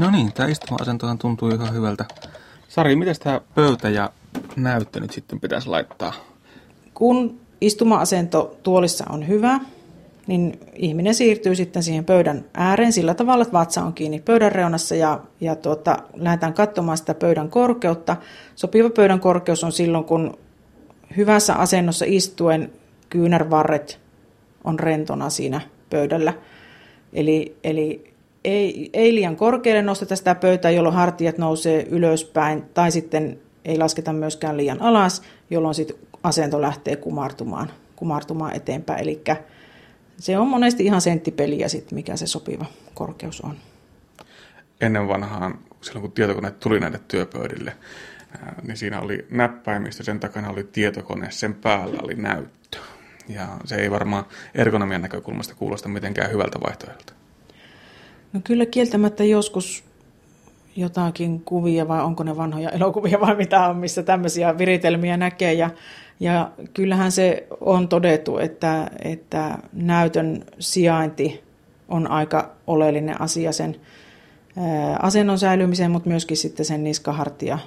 No niin, tämä istuma-asentohan tuntuu ihan hyvältä. Sari, miten tämä pöytä ja näyttö nyt sitten pitäisi laittaa? Kun istuma-asento tuolissa on hyvä, niin ihminen siirtyy sitten siihen pöydän ääreen sillä tavalla, että vatsa on kiinni pöydän reunassa ja, ja tuota, lähdetään katsomaan sitä pöydän korkeutta. Sopiva pöydän korkeus on silloin, kun hyvässä asennossa istuen kyynärvarret on rentona siinä pöydällä. Eli, eli ei, ei liian korkealle nosteta sitä pöytää, jolloin hartiat nousee ylöspäin, tai sitten ei lasketa myöskään liian alas, jolloin sitten asento lähtee kumartumaan, kumartumaan eteenpäin. Eli se on monesti ihan senttipeliä sitten, mikä se sopiva korkeus on. Ennen vanhaan, silloin kun tietokoneet tuli näille työpöydille, niin siinä oli näppäimistä, sen takana oli tietokone, sen päällä oli näyttö. Ja se ei varmaan ergonomian näkökulmasta kuulosta mitenkään hyvältä vaihtoehdolta. No kyllä kieltämättä joskus jotakin kuvia vai onko ne vanhoja elokuvia vai mitä on, missä tämmöisiä viritelmiä näkee. Ja, ja kyllähän se on todettu, että, että näytön sijainti on aika oleellinen asia sen asennon säilymisen, mutta myöskin sitten sen niskahartia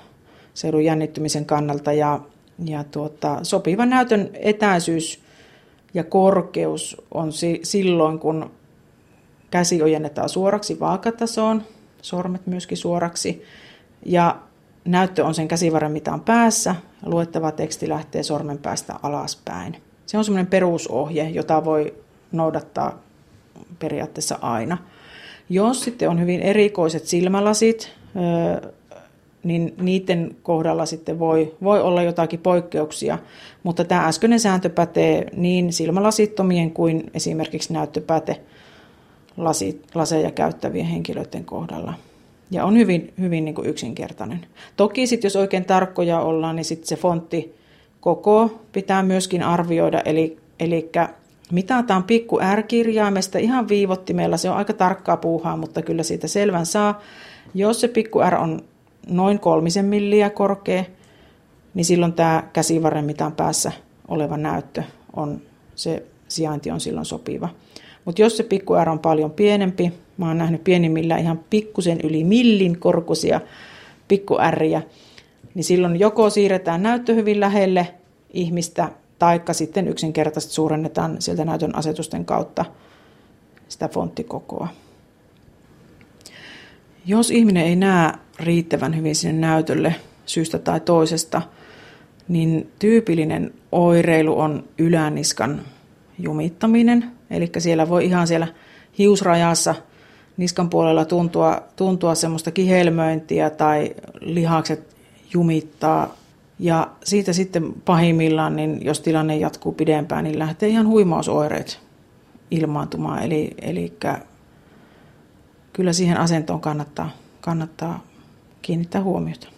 seudun jännittymisen kannalta. Ja, ja tuota, sopiva näytön etäisyys ja korkeus on si- silloin, kun käsi ojennetaan suoraksi vaakatasoon, sormet myöskin suoraksi. Ja näyttö on sen käsivarren mitaan päässä luettava teksti lähtee sormen päästä alaspäin. Se on semmoinen perusohje, jota voi noudattaa periaatteessa aina. Jos sitten on hyvin erikoiset silmälasit, niin niiden kohdalla sitten voi, voi olla jotakin poikkeuksia, mutta tämä äskeinen sääntö pätee niin silmälasittomien kuin esimerkiksi näyttöpäte lasit, laseja käyttävien henkilöiden kohdalla. Ja on hyvin, hyvin niin kuin yksinkertainen. Toki sitten jos oikein tarkkoja ollaan, niin sitten se fontti koko pitää myöskin arvioida, eli, eli mitataan pikku R-kirjaimesta ihan viivottimella, se on aika tarkkaa puuhaa, mutta kyllä siitä selvän saa. Jos se pikku R on noin kolmisen milliä korkea, niin silloin tämä käsivarren mitan päässä oleva näyttö on, se sijainti on silloin sopiva. Mutta jos se pikku R on paljon pienempi, mä oon nähnyt pienimmillä ihan pikkusen yli millin korkuisia pikku Riä, niin silloin joko siirretään näyttö hyvin lähelle ihmistä, taikka sitten yksinkertaisesti suurennetaan sieltä näytön asetusten kautta sitä fonttikokoa. Jos ihminen ei näe riittävän hyvin sinne näytölle syystä tai toisesta, niin tyypillinen oireilu on yläniskan jumittaminen. Eli siellä voi ihan siellä hiusrajassa niskan puolella tuntua, tuntua semmoista kihelmöintiä tai lihakset jumittaa. Ja siitä sitten pahimmillaan, niin jos tilanne jatkuu pidempään, niin lähtee ihan huimausoireet ilmaantumaan. Eli, eli kyllä siihen asentoon kannattaa, kannattaa kiinnittää huomiota.